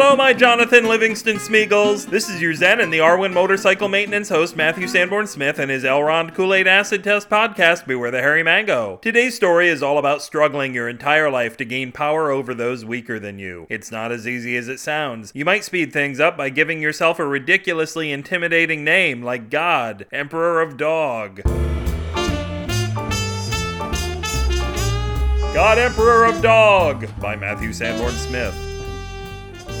Hello, my Jonathan Livingston Smeagol's. This is your Zen and the Arwen Motorcycle Maintenance host, Matthew Sanborn Smith, and his Elrond Kool Aid Acid Test podcast, Beware the Hairy Mango. Today's story is all about struggling your entire life to gain power over those weaker than you. It's not as easy as it sounds. You might speed things up by giving yourself a ridiculously intimidating name like God, Emperor of Dog. God Emperor of Dog by Matthew Sanborn Smith.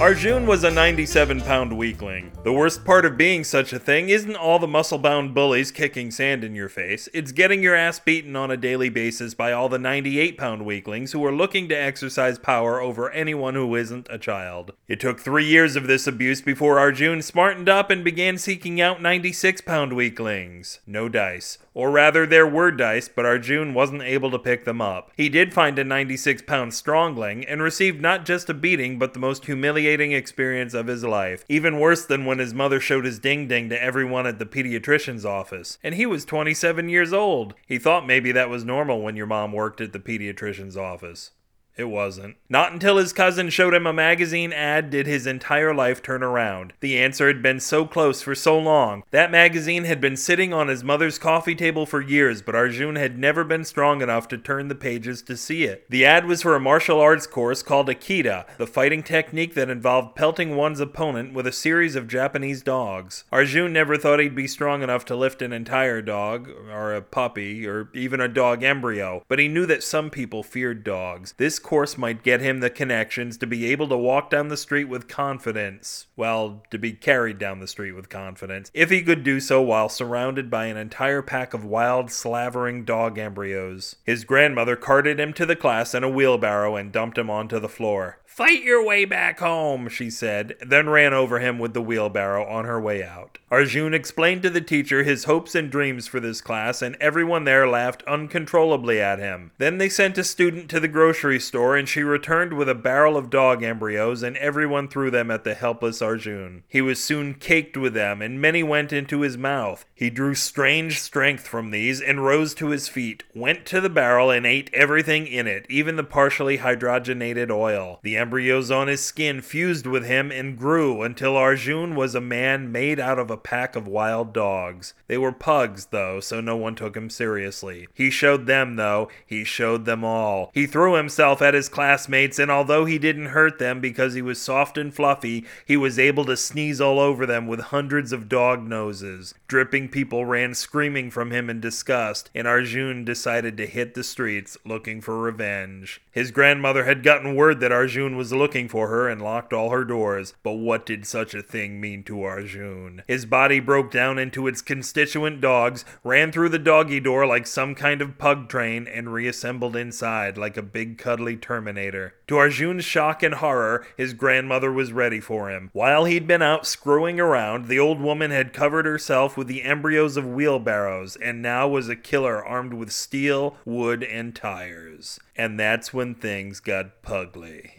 Arjun was a 97 pound weakling. The worst part of being such a thing isn't all the muscle bound bullies kicking sand in your face, it's getting your ass beaten on a daily basis by all the 98 pound weaklings who are looking to exercise power over anyone who isn't a child. It took three years of this abuse before Arjun smartened up and began seeking out 96 pound weaklings. No dice. Or rather, there were dice, but Arjun wasn't able to pick them up. He did find a 96 pound strongling and received not just a beating, but the most humiliating experience of his life. Even worse than when his mother showed his ding ding to everyone at the pediatrician's office. And he was 27 years old. He thought maybe that was normal when your mom worked at the pediatrician's office. It wasn't. Not until his cousin showed him a magazine ad did his entire life turn around. The answer had been so close for so long. That magazine had been sitting on his mother's coffee table for years, but Arjun had never been strong enough to turn the pages to see it. The ad was for a martial arts course called Akita, the fighting technique that involved pelting one's opponent with a series of Japanese dogs. Arjun never thought he'd be strong enough to lift an entire dog, or a puppy, or even a dog embryo, but he knew that some people feared dogs. This course might get him the connections to be able to walk down the street with confidence. Well, to be carried down the street with confidence, if he could do so while surrounded by an entire pack of wild, slavering dog embryos. His grandmother carted him to the class in a wheelbarrow and dumped him onto the floor. Fight your way back home, she said, then ran over him with the wheelbarrow on her way out. Arjun explained to the teacher his hopes and dreams for this class, and everyone there laughed uncontrollably at him. Then they sent a student to the grocery store, and she returned with a barrel of dog embryos, and everyone threw them at the helpless Arjun. He was soon caked with them, and many went into his mouth. He drew strange strength from these and rose to his feet, went to the barrel, and ate everything in it, even the partially hydrogenated oil. The embryos on his skin fused with him and grew until Arjun was a man made out of a pack of wild dogs. They were pugs, though, so no one took him seriously. He showed them, though, he showed them all. He threw himself at his classmates, and although he didn't hurt them because he was soft and fluffy, he was able to sneeze all over them with hundreds of dog noses. Dripping people ran screaming from him in disgust, and Arjun decided to hit the streets looking for revenge. His grandmother had gotten word that Arjun was looking for her and locked all her doors, but what did such a thing mean to Arjun? His body broke down into its constituent dogs, ran through the doggy door like some kind of pug train, and reassembled inside like a big cuddly Terminator. To Arjun's shock and horror, his grandmother was ready for him. While he'd been out screwing around, the old woman had covered herself with the embryos of wheelbarrows and now was a killer armed with steel, wood, and tires. And that's when things got pugly.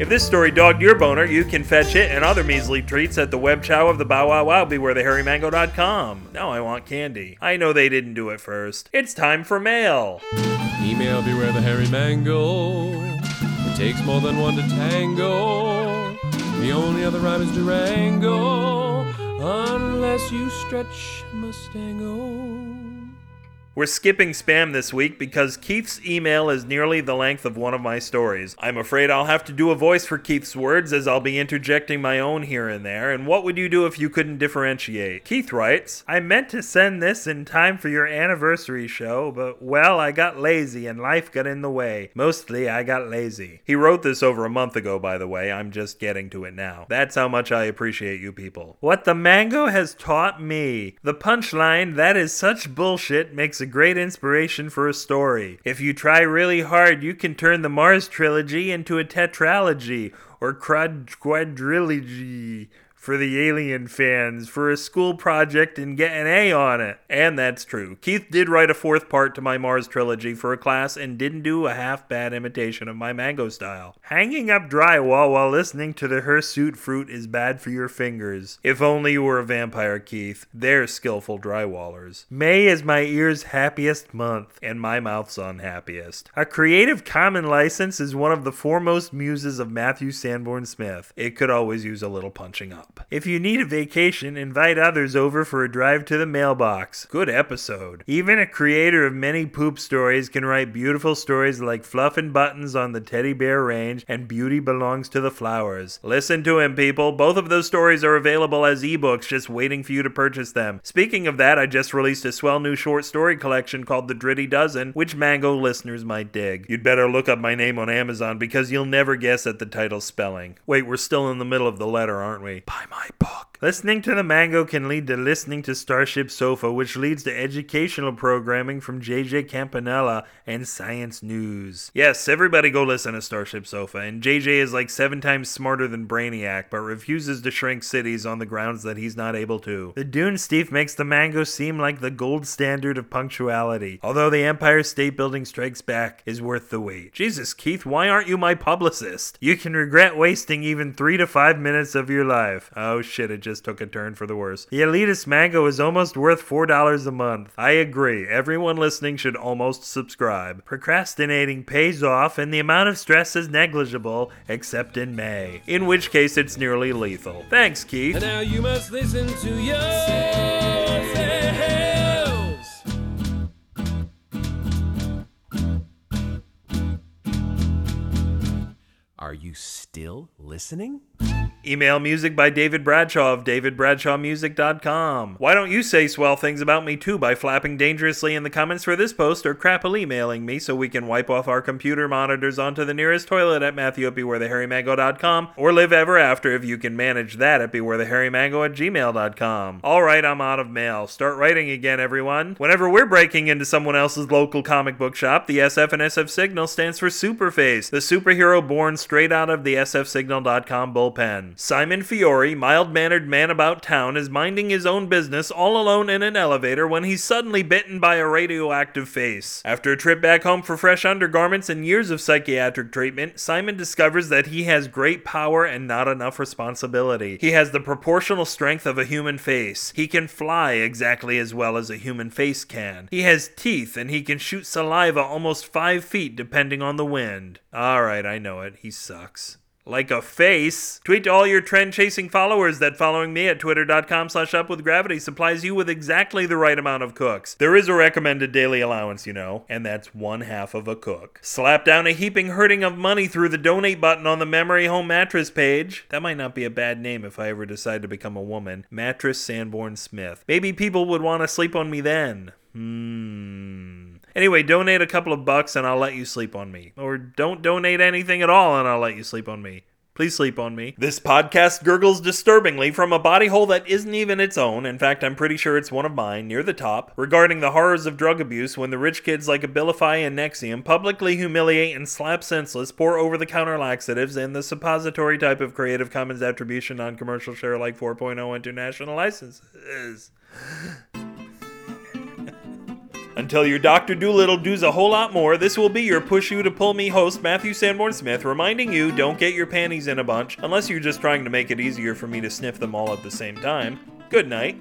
If this story dogged your boner, you can fetch it and other measly treats at the web chow of the Bow Wow Wow BewareTheHairyMango.com. Now I want candy. I know they didn't do it first. It's time for mail. Email beware the hairy mango. It takes more than one to tango. The only other rhyme is Durango. Unless you stretch Mustango. We're skipping spam this week because Keith's email is nearly the length of one of my stories. I'm afraid I'll have to do a voice for Keith's words as I'll be interjecting my own here and there. And what would you do if you couldn't differentiate? Keith writes, I meant to send this in time for your anniversary show, but well, I got lazy and life got in the way. Mostly, I got lazy. He wrote this over a month ago, by the way. I'm just getting to it now. That's how much I appreciate you people. What the mango has taught me. The punchline, that is such bullshit, makes a great inspiration for a story. If you try really hard, you can turn the Mars trilogy into a tetralogy or quad- quadrilogy. For the Alien fans for a school project and get an A on it. And that's true. Keith did write a fourth part to my Mars trilogy for a class and didn't do a half bad imitation of my mango style. Hanging up drywall while listening to the hirsute fruit is bad for your fingers. If only you were a vampire, Keith. They're skillful drywallers. May is my ear's happiest month, and my mouth's unhappiest. A Creative Common license is one of the foremost muses of Matthew Sanborn Smith. It could always use a little punching up. If you need a vacation, invite others over for a drive to the mailbox. Good episode. Even a creator of many poop stories can write beautiful stories like Fluff and Buttons on the Teddy Bear Range and Beauty Belongs to the Flowers. Listen to him, people. Both of those stories are available as ebooks, just waiting for you to purchase them. Speaking of that, I just released a swell new short story collection called The Dritty Dozen, which Mango listeners might dig. You'd better look up my name on Amazon because you'll never guess at the title spelling. Wait, we're still in the middle of the letter, aren't we? Buy my book. Listening to the Mango can lead to listening to Starship Sofa, which leads to educational programming from JJ Campanella and Science News. Yes, everybody go listen to Starship Sofa, and JJ is like seven times smarter than Brainiac, but refuses to shrink cities on the grounds that he's not able to. The Dunesteef makes the Mango seem like the gold standard of punctuality, although the Empire State Building Strikes Back is worth the wait. Jesus, Keith, why aren't you my publicist? You can regret wasting even three to five minutes of your life. Oh shit, it just just took a turn for the worse. The elitist mango is almost worth $4 a month. I agree. Everyone listening should almost subscribe. Procrastinating pays off, and the amount of stress is negligible, except in May, in which case it's nearly lethal. Thanks, Keith. And now you must listen to yourselves. Are you still listening? Email music by David Bradshaw of davidbradshawmusic.com. Why don't you say swell things about me too by flapping dangerously in the comments for this post or crappily emailing me so we can wipe off our computer monitors onto the nearest toilet at Matthew or live ever after if you can manage that at BewareTheHairyMango at gmail.com. Alright, I'm out of mail. Start writing again, everyone. Whenever we're breaking into someone else's local comic book shop, the SF and SF Signal stands for Superface, the superhero born straight out of the SFSignal.com bullpen. Simon Fiore, mild mannered man about town, is minding his own business all alone in an elevator when he's suddenly bitten by a radioactive face. After a trip back home for fresh undergarments and years of psychiatric treatment, Simon discovers that he has great power and not enough responsibility. He has the proportional strength of a human face. He can fly exactly as well as a human face can. He has teeth and he can shoot saliva almost five feet depending on the wind. Alright, I know it. He sucks like a face. Tweet to all your trend chasing followers that following me at twitter.com slash up with gravity supplies you with exactly the right amount of cooks. There is a recommended daily allowance, you know, and that's one half of a cook. Slap down a heaping hurting of money through the donate button on the memory home mattress page. That might not be a bad name if I ever decide to become a woman. Mattress Sanborn Smith. Maybe people would want to sleep on me then. Hmm. Anyway, donate a couple of bucks and I'll let you sleep on me. Or don't donate anything at all and I'll let you sleep on me. Please sleep on me. This podcast gurgles disturbingly from a body hole that isn't even its own. In fact, I'm pretty sure it's one of mine, near the top, regarding the horrors of drug abuse when the rich kids like Abilify and Nexium publicly humiliate and slap senseless poor over the counter laxatives and the suppository type of Creative Commons Attribution non commercial share like 4.0 international licenses. Until your Dr. Doolittle does a whole lot more, this will be your push you to pull me host, Matthew Sanborn Smith, reminding you don't get your panties in a bunch unless you're just trying to make it easier for me to sniff them all at the same time. Good night.